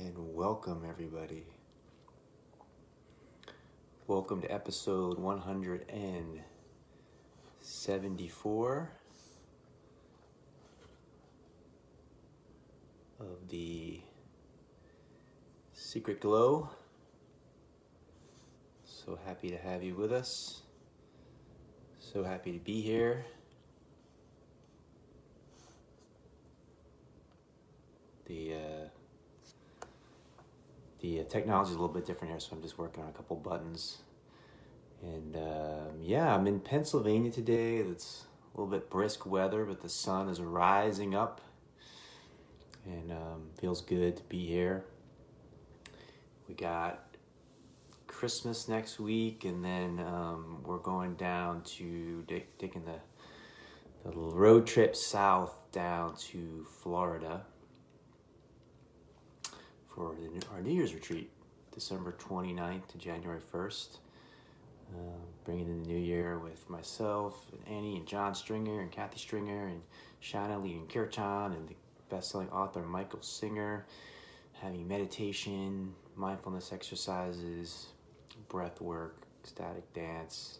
and welcome everybody. Welcome to episode 174 of the Secret Glow. So happy to have you with us. So happy to be here. The uh, the uh, technology is a little bit different here, so I'm just working on a couple buttons. And um, yeah, I'm in Pennsylvania today. It's a little bit brisk weather, but the sun is rising up, and um, feels good to be here. We got Christmas next week, and then um, we're going down to taking the the road trip south down to Florida for our New Year's retreat, December 29th to January 1st. Uh, bringing in the new year with myself and Annie and John Stringer and Kathy Stringer and Shana leading Kirtan and the best-selling author Michael Singer, having meditation, mindfulness exercises, breath work, ecstatic dance,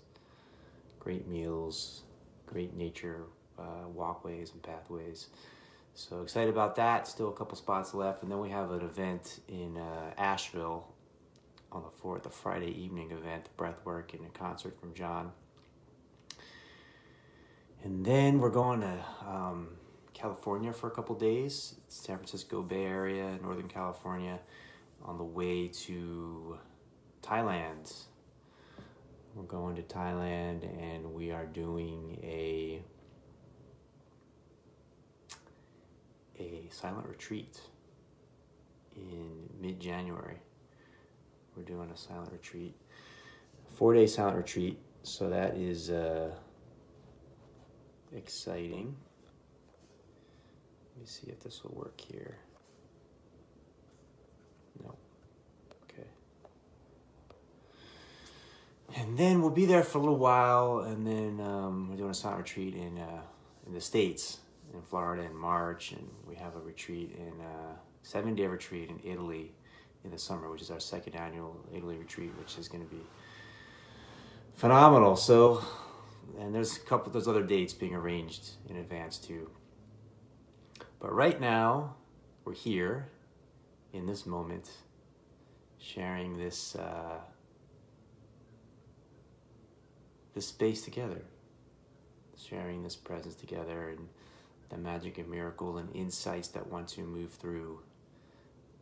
great meals, great nature uh, walkways and pathways. So excited about that. Still a couple spots left, and then we have an event in uh, Asheville on the fourth, the Friday evening event, breathwork and a concert from John. And then we're going to um, California for a couple days, San Francisco Bay Area, Northern California, on the way to Thailand. We're going to Thailand and we are doing a a silent retreat in mid January. We're doing a silent retreat, four day silent retreat. So that is uh, exciting. Let me see if this will work here. Okay. And then we'll be there for a little while, and then um, we're doing a silent retreat in uh, in the states in Florida in March, and we have a retreat in a uh, seven day retreat in Italy in the summer, which is our second annual Italy retreat, which is going to be phenomenal. So, and there's a couple, there's other dates being arranged in advance too. But right now, we're here in this moment, sharing this uh, this space together, sharing this presence together, and the magic and miracle and insights that want to move through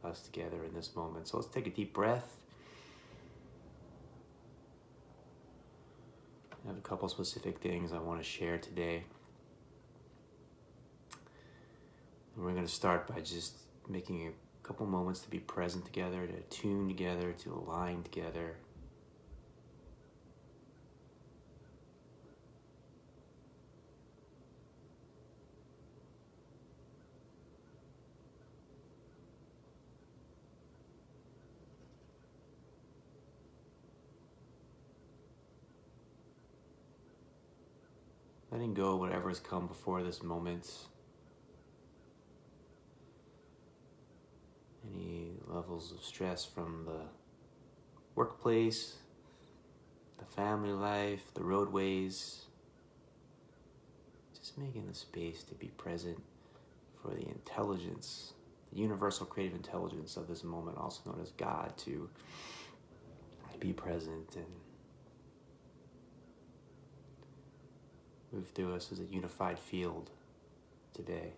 us together in this moment. So let's take a deep breath. I have a couple specific things I want to share today. And we're going to start by just making a couple moments to be present together, to tune together, to align together. letting go whatever has come before this moment. Any levels of stress from the workplace, the family life, the roadways. Just making the space to be present for the intelligence, the universal creative intelligence of this moment, also known as God, to be present and move through us as a unified field today.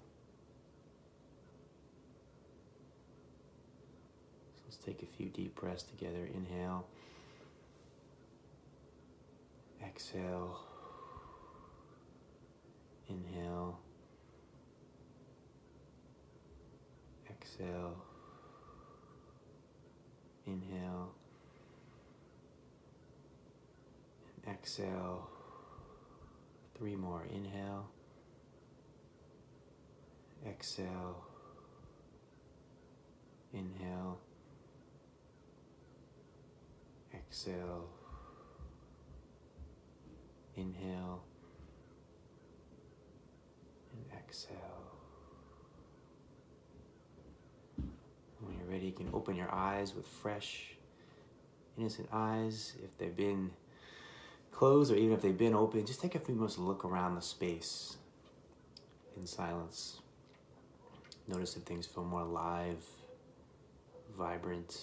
So let's take a few deep breaths together. Inhale, exhale, inhale, exhale, inhale, and exhale. Three more. Inhale. Exhale. Inhale. Exhale. Inhale. And exhale. When you're ready, you can open your eyes with fresh, innocent eyes. If they've been closed or even if they've been open, just take a few moments to look around the space in silence. Notice if things feel more alive, vibrant,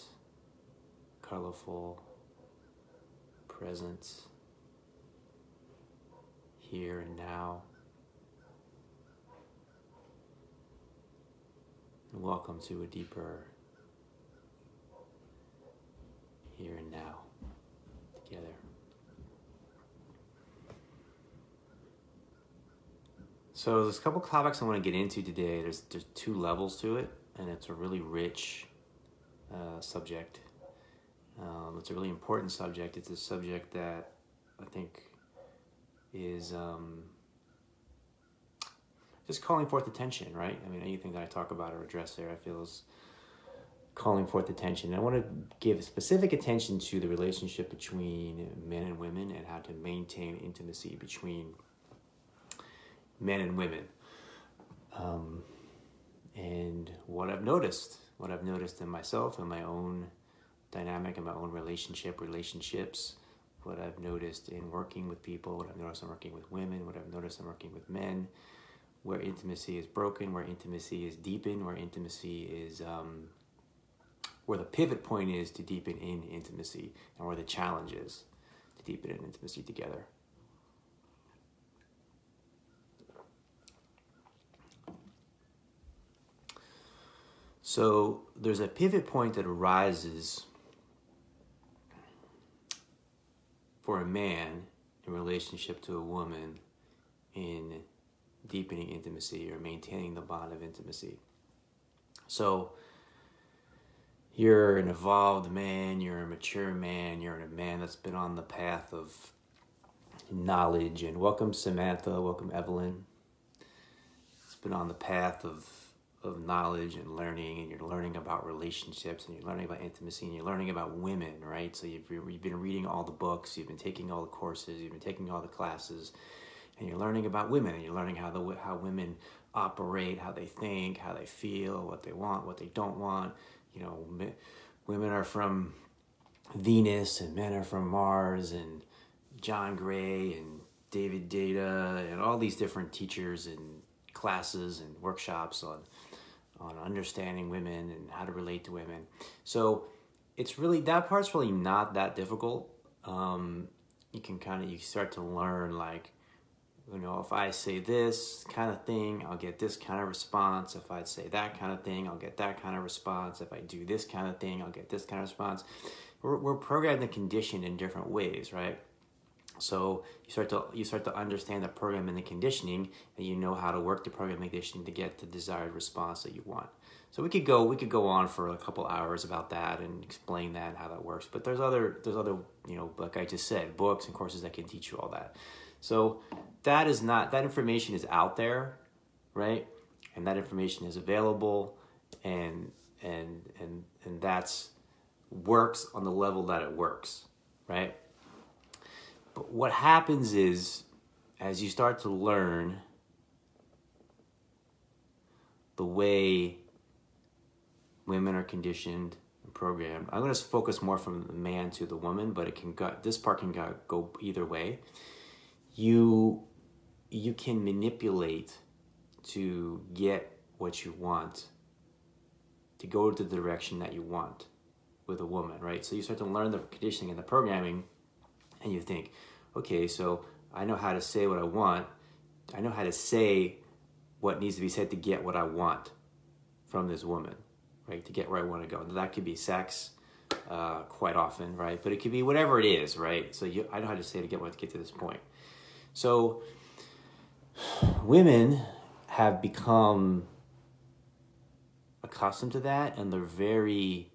colorful, present, here and now. And welcome to a deeper here and now together. So there's a couple topics I want to get into today. There's there's two levels to it, and it's a really rich uh, subject. Um, it's a really important subject. It's a subject that I think is um, just calling forth attention, right? I mean, anything that I talk about or address there, I feel is calling forth attention. And I want to give specific attention to the relationship between men and women and how to maintain intimacy between men and women. Um, and what I've noticed, what I've noticed in myself and my own dynamic and my own relationship, relationships, what I've noticed in working with people, what I've noticed in working with women, what I've noticed in working with men, where intimacy is broken, where intimacy is deepened, where intimacy is um, where the pivot point is to deepen in intimacy, and where the challenge is to deepen in intimacy together. So there's a pivot point that arises for a man in relationship to a woman in deepening intimacy or maintaining the bond of intimacy. So, you're an evolved man, you're a mature man, you're a man that's been on the path of knowledge. And welcome, Samantha, welcome, Evelyn. It's been on the path of of knowledge and learning and you're learning about relationships and you're learning about intimacy and you're learning about women right? So you've, you've been reading all the books you've been taking all the courses you've been taking all the classes and you're learning about women and you're learning how the how women operate how they think how they feel what they want what they don't want. You know women are from venus and men are from mars and john gray and david Deida and all these different teachers and classes and workshops on on understanding women and how to relate to women. So it's really that part's really not that difficult. Um, you can kind of you start to learn like you know if I say this kind of thing, I'll get this kind of response. If I say that kind of thing, I'll get that kind of response. If I do this kind of thing, I'll get this kind of response. We're, we're programmed conditioned in different ways, right? So you start to you start to understand the program and the conditioning, and you know how to work the program and conditioning to get the desired response that you want. So we could go we could go on for a couple hours about that and explain that and how that works. But there's other there's other you know like I just said books and courses that can teach you all that. So that is not that information is out there, right? And that information is available, and and and and that's works on the level that it works, right? But what happens is, as you start to learn the way women are conditioned and programmed, I'm going to focus more from the man to the woman, but it can go, this part can go, go either way. You you can manipulate to get what you want to go to the direction that you want with a woman, right? So you start to learn the conditioning and the programming and you think, okay, so I know how to say what I want. I know how to say what needs to be said to get what I want from this woman, right? To get where I want to go. And that could be sex, uh, quite often, right? But it could be whatever it is, right? So you, I know how to say to get what to get to this point. So women have become accustomed to that, and they're very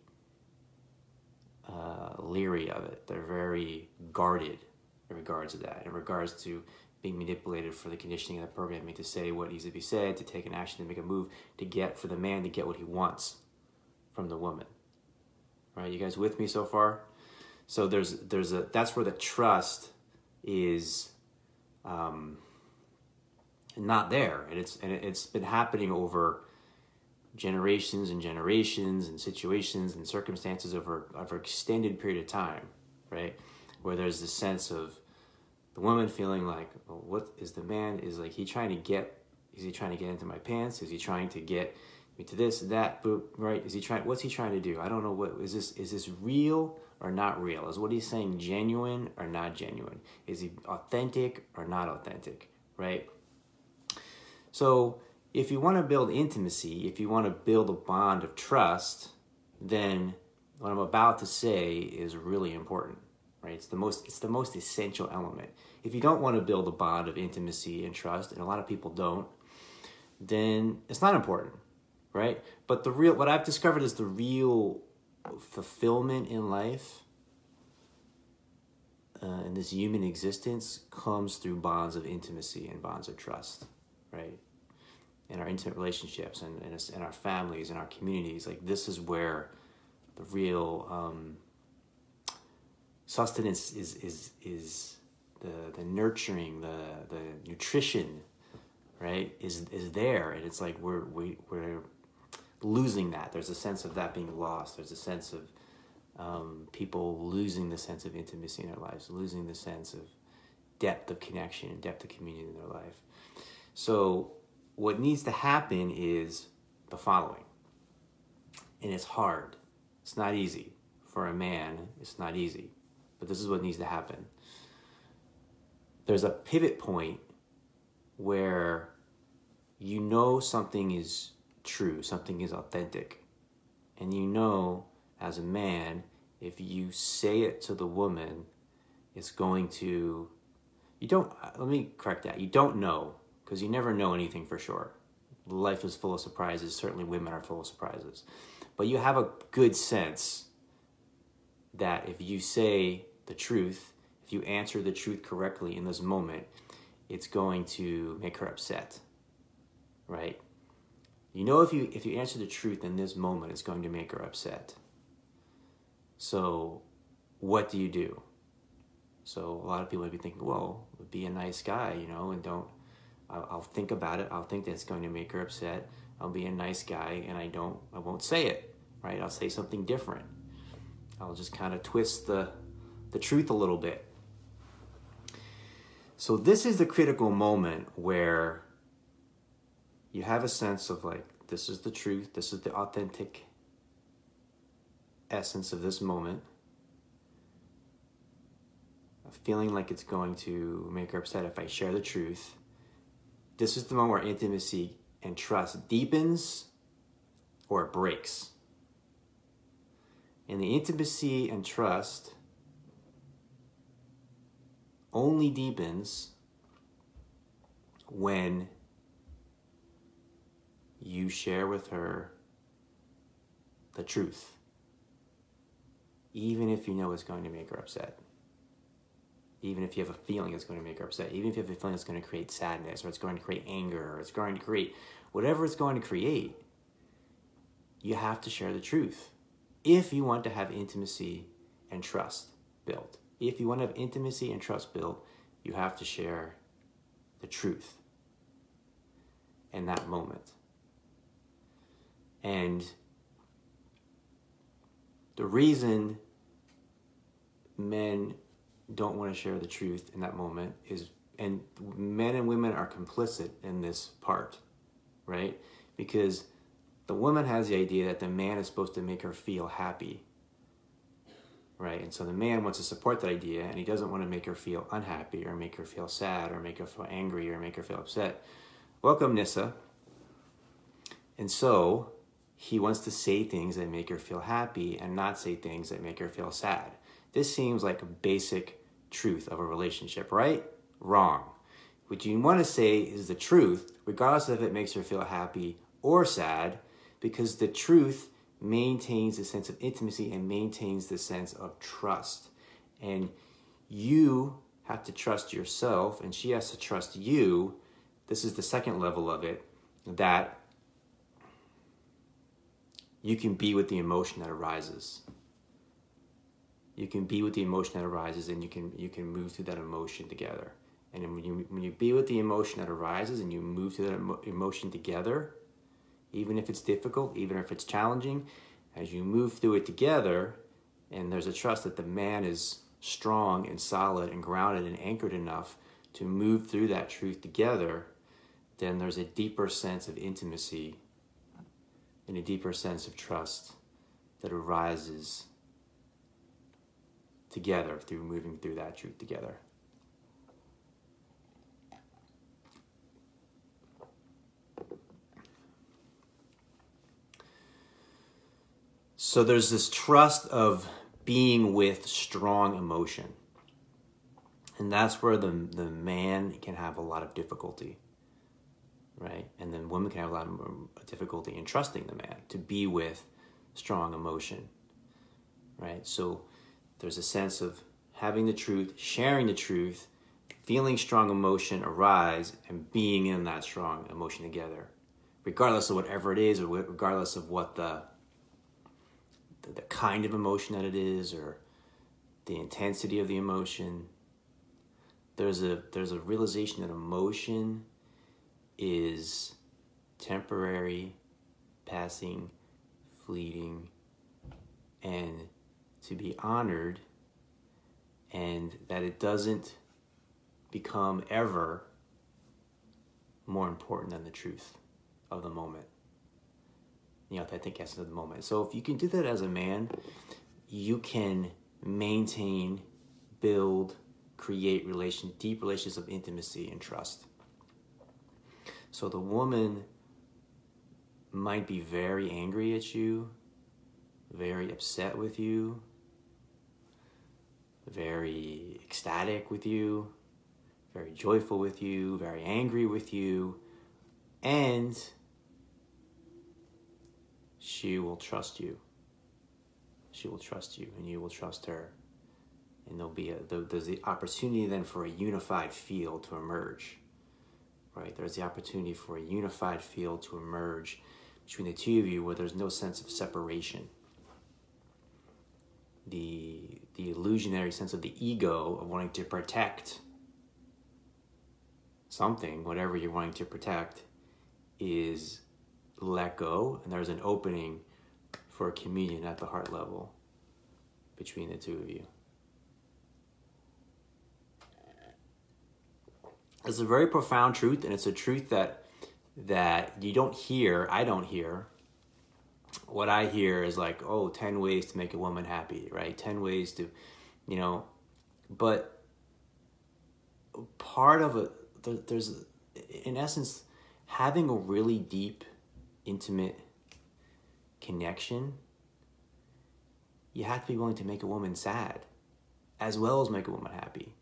uh, leery of it. They're very guarded in regards to that, in regards to being manipulated for the conditioning of the programming to say what needs to be said, to take an action, to make a move, to get for the man to get what he wants from the woman. Right? You guys with me so far? So there's there's a that's where the trust is um, not there, and it's and it's been happening over generations and generations and situations and circumstances over over extended period of time, right? Where there's this sense of the woman feeling like, well, what is the man is like he trying to get is he trying to get into my pants? Is he trying to get me to this, that, boop, right? Is he trying what's he trying to do? I don't know what is this is this real or not real? Is what he's saying genuine or not genuine? Is he authentic or not authentic? Right? So if you want to build intimacy, if you want to build a bond of trust, then what I'm about to say is really important, right? It's the most it's the most essential element. If you don't want to build a bond of intimacy and trust, and a lot of people don't, then it's not important, right? But the real what I've discovered is the real fulfillment in life uh, in this human existence comes through bonds of intimacy and bonds of trust, right? In our intimate relationships and in, in our families and our communities like this is where the real um, sustenance is is is the the nurturing the the nutrition right is is there. And it's like we're we, we're losing that. There's a sense of that being lost. There's a sense of um, people losing the sense of intimacy in their lives losing the sense of depth of connection and depth of communion in their life. So what needs to happen is the following. And it's hard. It's not easy. For a man, it's not easy. But this is what needs to happen. There's a pivot point where you know something is true, something is authentic. And you know, as a man, if you say it to the woman, it's going to. You don't. Let me correct that. You don't know because you never know anything for sure. Life is full of surprises. Certainly, women are full of surprises. But you have a good sense that if you say the truth, if you answer the truth correctly in this moment, it's going to make her upset. Right? You know if you if you answer the truth in this moment, it's going to make her upset. So, what do you do? So a lot of people might be thinking, well, be a nice guy, you know, and don't I'll, I'll think about it. I'll think that's going to make her upset. I'll be a nice guy, and I don't. I won't say it. Right? I'll say something different. I'll just kind of twist the the truth a little bit. So this is the critical moment where you have a sense of like this is the truth. This is the authentic essence of this moment feeling like it's going to make her upset if I share the truth. This is the moment where intimacy and trust deepens or it breaks. And the intimacy and trust only deepens when you share with her the truth, even if you know it's going to make her upset even if you have a feeling it's going to make her upset, even if you have a feeling it's going to create sadness or it's going to create anger or it's going to create whatever it's going to create, you have to share the truth if you want to have intimacy and trust built. If you want to have intimacy and trust built, you have to share the truth in that moment. And the reason men don't want to share the truth in that moment is and men and women are complicit in this part right? Because the woman has the idea that the man is supposed to make her feel happy right? And so the man wants to support that idea and he doesn't want to make her feel unhappy or make her feel sad or make her feel angry or make her feel upset. Welcome nissa and so he wants to say things that make her feel happy and not say things that make her feel sad this seems like a basic truth of a relationship, right? Wrong. What you want to say is the truth, regardless of if it makes her feel happy or sad, because the truth maintains the sense of intimacy and maintains the sense of trust. And you have to trust yourself, and she has to trust you. This is the second level of it that you can be with the emotion that arises you can be with the emotion that arises and you can you can move through that emotion together. And when you when you be with the emotion that arises and you move through that emo- emotion together even if it's difficult, even if it's challenging, as you move through it together, and there's a trust that the man is strong and solid and grounded and anchored enough to move through that truth together, then there's a deeper sense of intimacy and a deeper sense of trust that arises together through moving through that truth together. So there's this trust of being with strong emotion. And that's where the, the man can have a lot of difficulty, right? And then women can have a lot of difficulty in trusting the man to be with strong emotion, right? So there's a sense of having the truth, sharing the truth, feeling strong emotion arise, and being in that strong emotion together, regardless of whatever it is, or regardless of what the the, the kind of emotion that it is or the intensity of the emotion. There's a there's a realization that emotion is temporary passing fleeting to be honored and that it doesn't become ever more important than the truth of the moment You know, the authentic essence of the moment. So if you can do that as a man, you can maintain, build, create relation, deep relations of intimacy and trust. So the woman might be very angry at you, very upset with you, very ecstatic with you, very joyful with you, very angry with you, and she will trust you. She will trust you, and you will trust her. And there'll be a there's the opportunity then for a unified field to emerge. Right? There's the opportunity for a unified field to emerge between the two of you where there's no sense of separation. The the illusionary sense of the ego of wanting to protect something, whatever you're wanting to protect, is let go, and there's an opening for communion at the heart level between the two of you. It's a very profound truth, and it's a truth that that you don't hear. I don't hear. What I hear is like, oh, 10 ways to make a woman happy, right? 10 ways to, you know, but part of it, there's, in essence, having a really deep intimate connection, you have to be willing to make a woman sad as well as make a woman happy.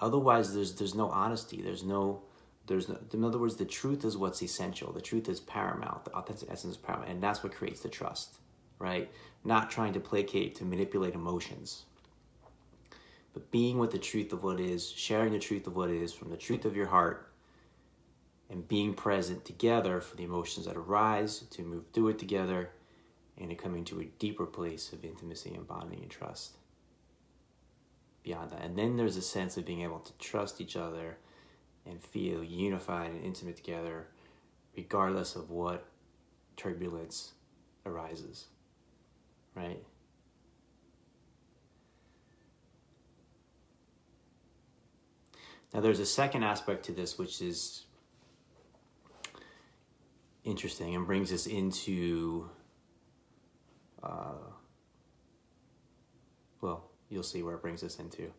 Otherwise, there's there's no honesty. There's no there's no, in other words, the truth is what's essential. The truth is paramount. The authentic essence is paramount, and that's what creates the trust, right? Not trying to placate to manipulate emotions, but being with the truth of what is, sharing the truth of what is from the truth of your heart, and being present together for the emotions that arise, to move through it together, and to come into a deeper place of intimacy and bonding and trust. Beyond that. And then there's a sense of being able to trust each other and feel unified and intimate together, regardless of what turbulence arises. Right? Now, there's a second aspect to this, which is interesting and brings us into uh, well you'll see where it brings us into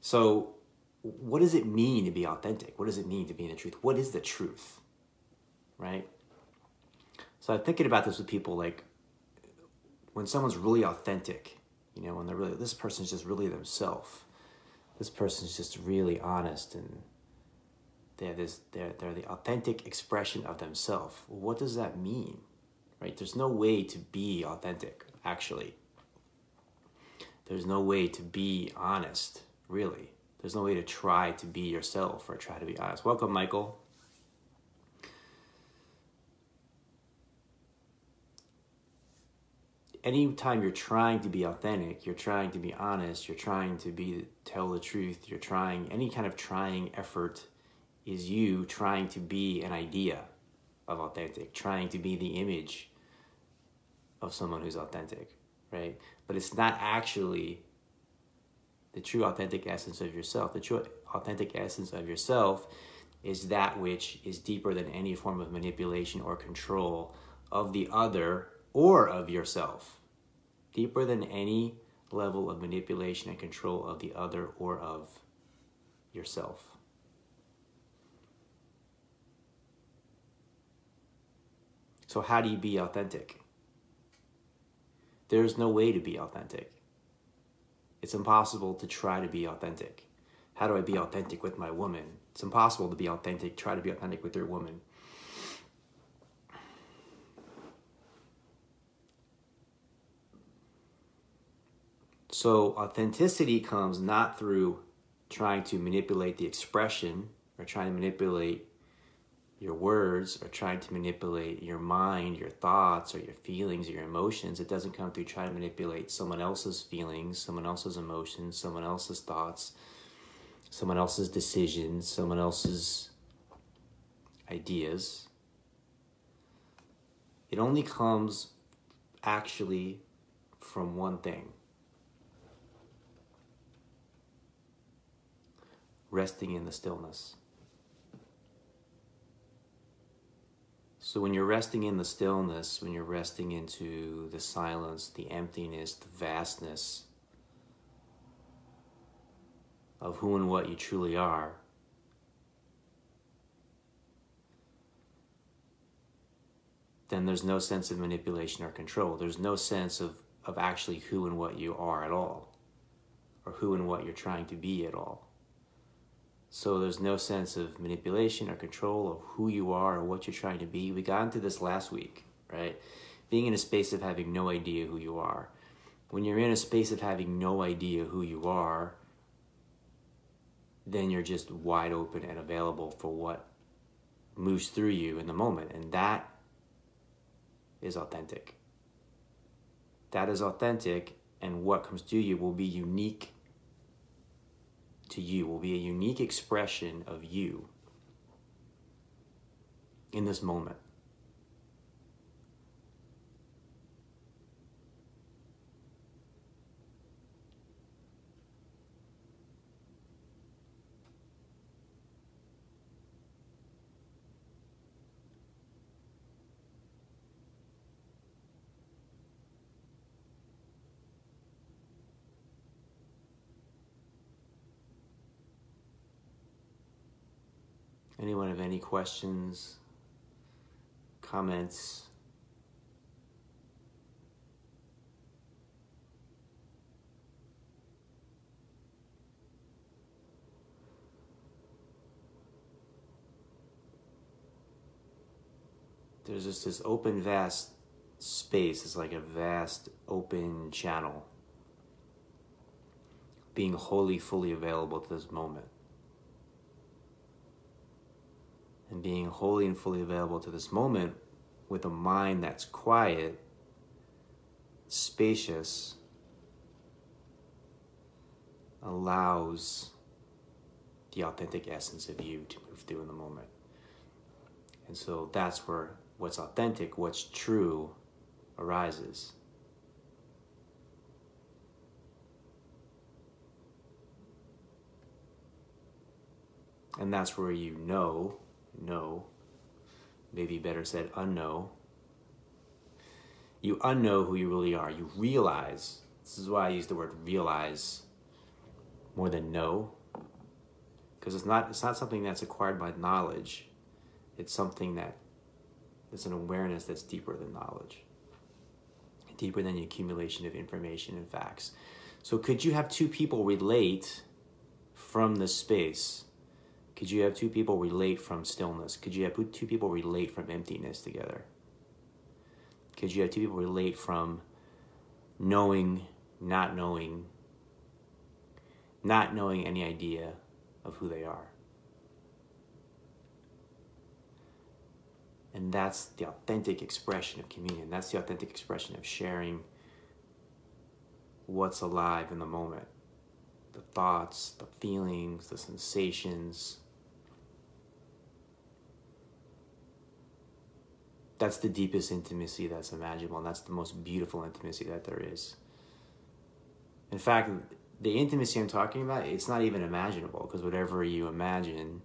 so what does it mean to be authentic? What does it mean to be in the truth? What is the truth? Right? So i'm thinking about this with people like when someone's really authentic you know when they're really this person's just really themselves this person's just really honest and they're this they're, they're the authentic expression of themselves what does that mean? Right? There's no way to be authentic actually. There's no way to be honest really there's no way to try to be yourself or try to be honest welcome michael anytime you're trying to be authentic, you're trying to be honest, you're trying to be tell the truth, you're trying any kind of trying effort is you trying to be an idea of authentic, trying to be the image of someone who's authentic, right? But it's not actually the true authentic essence of yourself. The true authentic essence of yourself is that which is deeper than any form of manipulation or control of the other or of yourself. Deeper than any level of manipulation and control of the other or of yourself. So, how do you be authentic? There's no way to be authentic. It's impossible to try to be authentic. How do I be authentic with my woman? It's impossible to be authentic. Try to be authentic with your woman. So, authenticity comes not through trying to manipulate the expression or trying to manipulate your words or trying to manipulate your mind, your thoughts, or your feelings, or your emotions. It doesn't come through trying to manipulate someone else's feelings, someone else's emotions, someone else's thoughts, someone else's decisions, someone else's ideas. It only comes actually from one thing resting in the stillness. So when you're resting in the stillness, when you're resting into the silence, the emptiness, the vastness of who and what you truly are, then there's no sense of manipulation or control. There's no sense of, of actually who and what you are at all, or who and what you're trying to be at all. So there's no sense of manipulation or control of who you are or what you're trying to be. We got into this last week, right? Being in a space of having no idea who you are. When you're in a space of having no idea who you are, then you're just wide open and available for what moves through you in the moment. And that is authentic. That is authentic, and what comes to you will be unique to you, will be a unique expression of you in this moment. Anyone have any questions, comments? There's just this open, vast space. It's like a vast, open channel being wholly, fully available to this moment. And being wholly and fully available to this moment with a mind that's quiet, spacious, allows the authentic essence of you to move through in the moment. And so that's where what's authentic, what's true, arises. And that's where you know know, maybe better said, unknow. You unknow who you really are. You realize. This is why I use the word realize more than know, because it's not it's not something that's acquired by knowledge. It's something that it's an awareness that's deeper than knowledge, deeper than the accumulation of information and facts. So, could you have two people relate from this space? Could you have two people relate from stillness? Could you have two people relate from emptiness together? Could you have two people relate from knowing, not knowing, not knowing any idea of who they are? And that's the authentic expression of communion. That's the authentic expression of sharing what's alive in the moment the thoughts, the feelings, the sensations, that's the deepest intimacy that's imaginable, and that's the most beautiful intimacy that there is. In fact, the intimacy I'm talking about, it's not even imaginable because whatever you imagine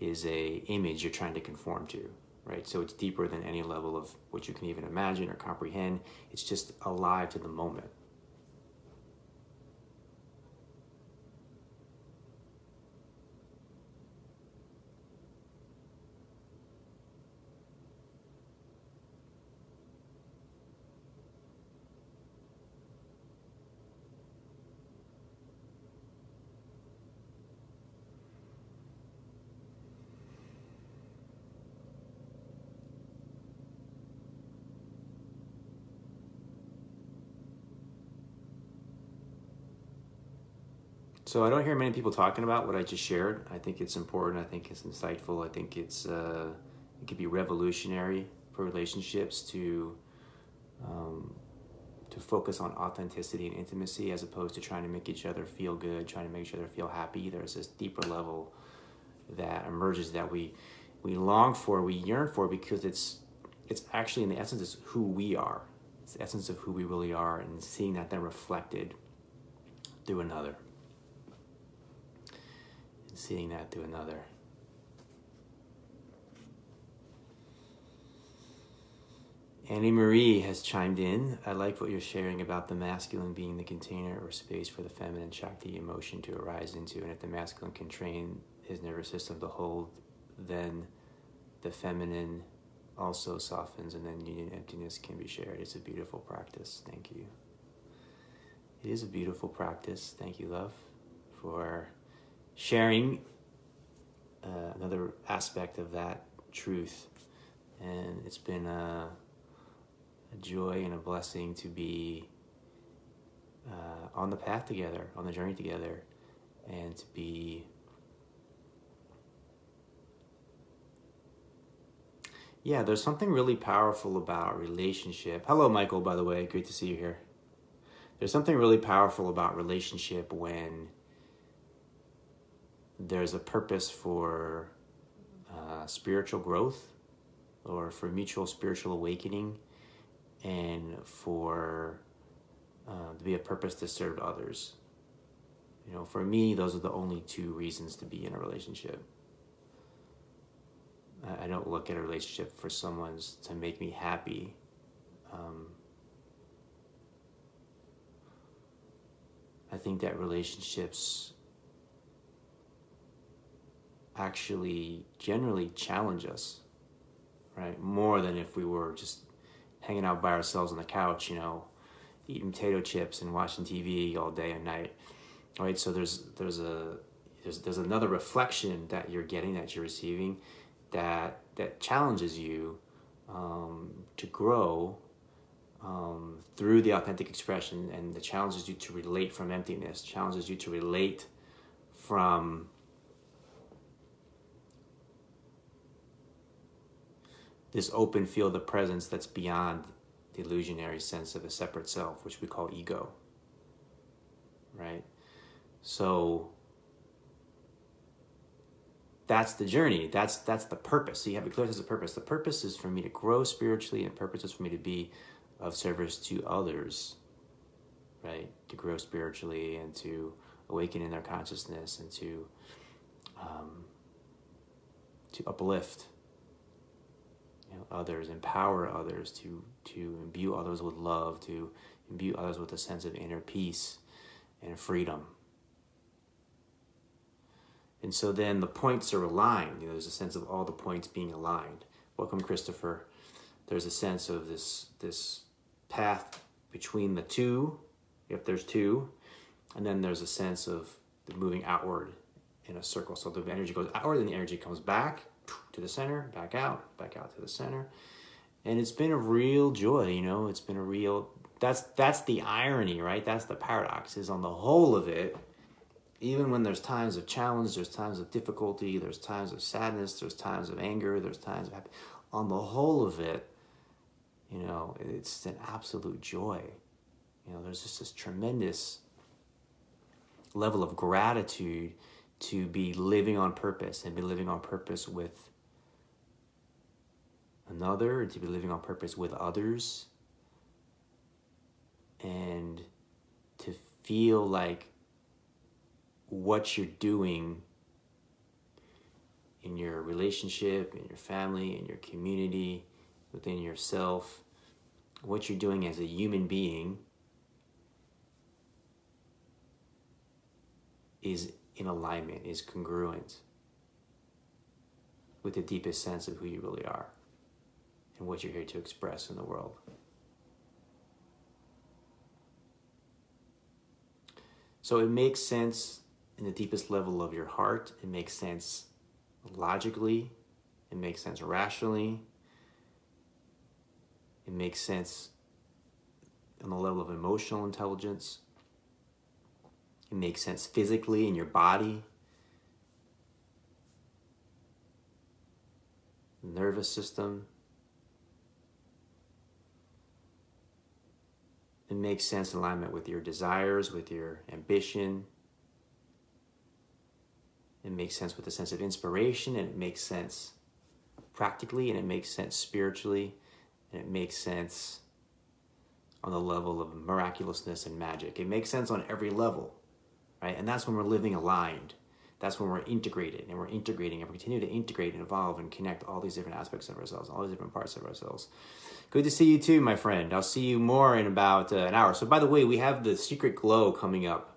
is a image you're trying to conform to, right? So it's deeper than any level of what you can even imagine or comprehend. It's just alive to the moment. So I don't hear many people talking about what I just shared. I think it's important. I think it's insightful. I think it's uh, it could be revolutionary for relationships to um, to focus on authenticity and intimacy as opposed to trying to make each other feel good, trying to make each other feel happy. There's this deeper level that emerges that we we long for, we yearn for because it's it's actually in the essence is who we are. It's the essence of who we really are, and seeing that then reflected through another seeing that to another. Annie Marie has chimed in. I like what you're sharing about the masculine being the container or space for the feminine Shakti emotion to arise into. And if the masculine can train his nervous system to hold, then the feminine also softens and then union emptiness can be shared. It's a beautiful practice. Thank you. It is a beautiful practice. Thank you, love, for sharing uh, another aspect of that truth. And it's been a, a joy and a blessing to be uh, on the path together, on the journey together, and to be. Yeah, there's something really powerful about relationship. Hello, Michael, by the way. Great to see you here. There's something really powerful about relationship when there's a purpose for uh, spiritual growth or for mutual spiritual awakening and for uh, to be a purpose to serve others. You know, for me, those are the only two reasons to be in a relationship. I, I don't look at a relationship for someone's to make me happy. Um, I think that relationships actually generally challenge us, right? More than if we were just hanging out by ourselves on the couch, you know, eating potato chips and watching TV all day and night, right? So there's there's a there's there's another reflection that you're getting that you're receiving that that challenges you um, to grow um, through the authentic expression and the challenges you to relate from emptiness challenges you to relate from this open field of presence that's beyond the illusionary sense of a separate self, which we call ego. Right? So that's the journey. That's that's the purpose. So you have a clear sense of purpose. The purpose is for me to grow spiritually, and the purpose is for me to be of service to others. Right? To grow spiritually and to awaken in their consciousness and to um, to uplift you know, others, empower others, to to imbue others with love, to imbue others with a sense of inner peace and freedom. And so then the points are aligned. You know, there's a sense of all the points being aligned. Welcome, Christopher. There's a sense of this this path between the two, if there's two, and then there's a sense of moving outward in a circle. So the energy goes outward, and the energy comes back, to the center, back out, back out to the center. And it's been a real joy, you know, it's been a real that's that's the irony, right? That's the paradox is on the whole of it, even when there's times of challenge, there's times of difficulty, there's times of sadness, there's times of anger, there's times of. On the whole of it, you know, it's an absolute joy. You know, there's just this tremendous level of gratitude to be living on purpose and be living on purpose with another and to be living on purpose with others. And to feel like what you're doing in your relationship, in your family, in your community, within yourself, what you're doing as a human being is in alignment, is congruent with the deepest sense of who you really are and what you're here to express in the world. So it makes sense in the deepest level of your heart. It makes sense logically. It makes sense rationally. It makes sense on the level of emotional intelligence. It makes sense physically in your body, nervous system. It makes sense in alignment with your desires, with your ambition. It makes sense with a sense of inspiration, and it makes sense practically, and it makes sense spiritually, and it makes sense on the level of miraculousness and magic. It makes sense on every level, right? And that's when we're living aligned. That's when we're integrated and we're integrating and we continue to integrate and evolve and connect all these different aspects of ourselves, all these different parts of ourselves. Good to see you too, my friend. I'll see you more in about uh, an hour. So, by the way, we have the Secret Glow coming up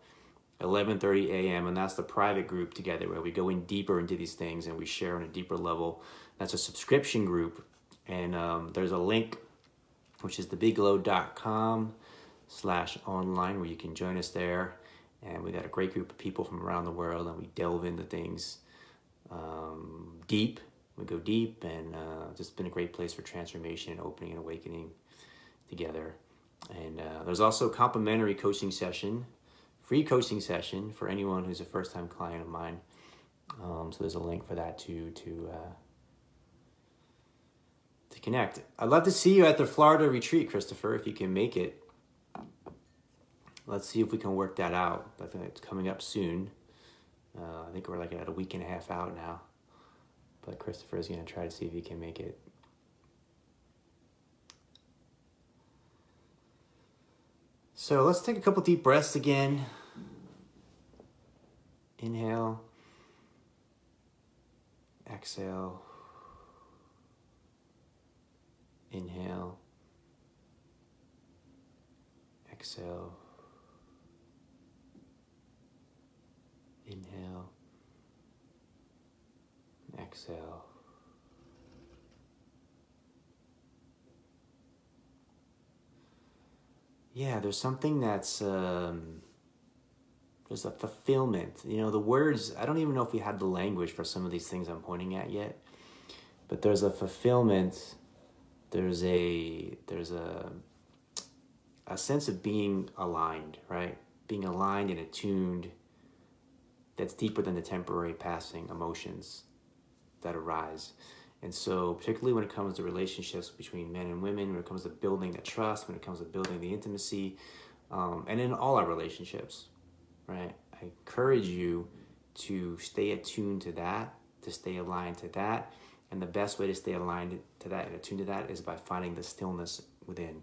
11:30 a.m. and that's the private group together where we go in deeper into these things and we share on a deeper level. That's a subscription group and um, there's a link which is thebigglow.com slash online where you can join us there and we got a great group of people from around the world and we delve into things um, deep we go deep and uh, just been a great place for transformation and opening and awakening together and uh, there's also a complimentary coaching session free coaching session for anyone who's a first time client of mine um, so there's a link for that too to uh, to connect. I'd love to see you at the Florida retreat, Christopher, if you can make it. Let's see if we can work that out. I think it's coming up soon. Uh, I think we're like at a week and a half out now. But Christopher is going to try to see if he can make it. So let's take a couple deep breaths again. Inhale. Exhale. Inhale. Exhale. Inhale. Exhale. Yeah, there's something that's um, there's a fulfillment. You know, the words. I don't even know if we had the language for some of these things I'm pointing at yet, but there's a fulfillment there's a there's a a sense of being aligned, right? Being aligned and attuned that's deeper than the temporary passing emotions that arise. And so, particularly when it comes to relationships between men and women, when it comes to building the trust, when it comes to building the intimacy, um, and in all our relationships, right? I encourage you to stay attuned to that, to stay aligned to that, and the best way to stay aligned to that and attuned to that is by finding the stillness within.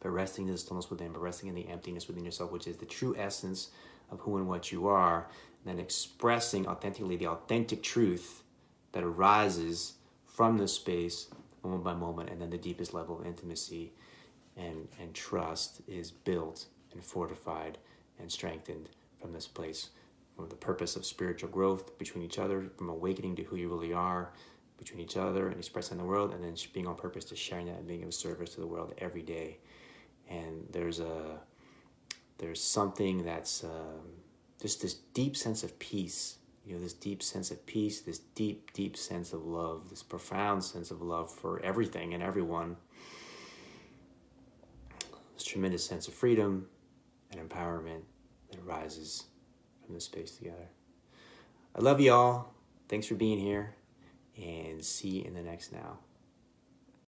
By resting in the stillness within, by resting in the emptiness within yourself, which is the true essence of who and what you are, and then expressing authentically the authentic truth that arises from this space moment by moment, and then the deepest level of intimacy and, and trust is built and fortified and strengthened from this place. From the purpose of spiritual growth between each other, from awakening to who you really are, between each other and expressing the world, and then being on purpose to sharing that and being of service to the world every day. And there's a there's something that's um, just this deep sense of peace. You know, this deep sense of peace, this deep, deep sense of love, this profound sense of love for everything and everyone. This tremendous sense of freedom and empowerment that arises from this space together. I love you all. Thanks for being here and see you in the next now.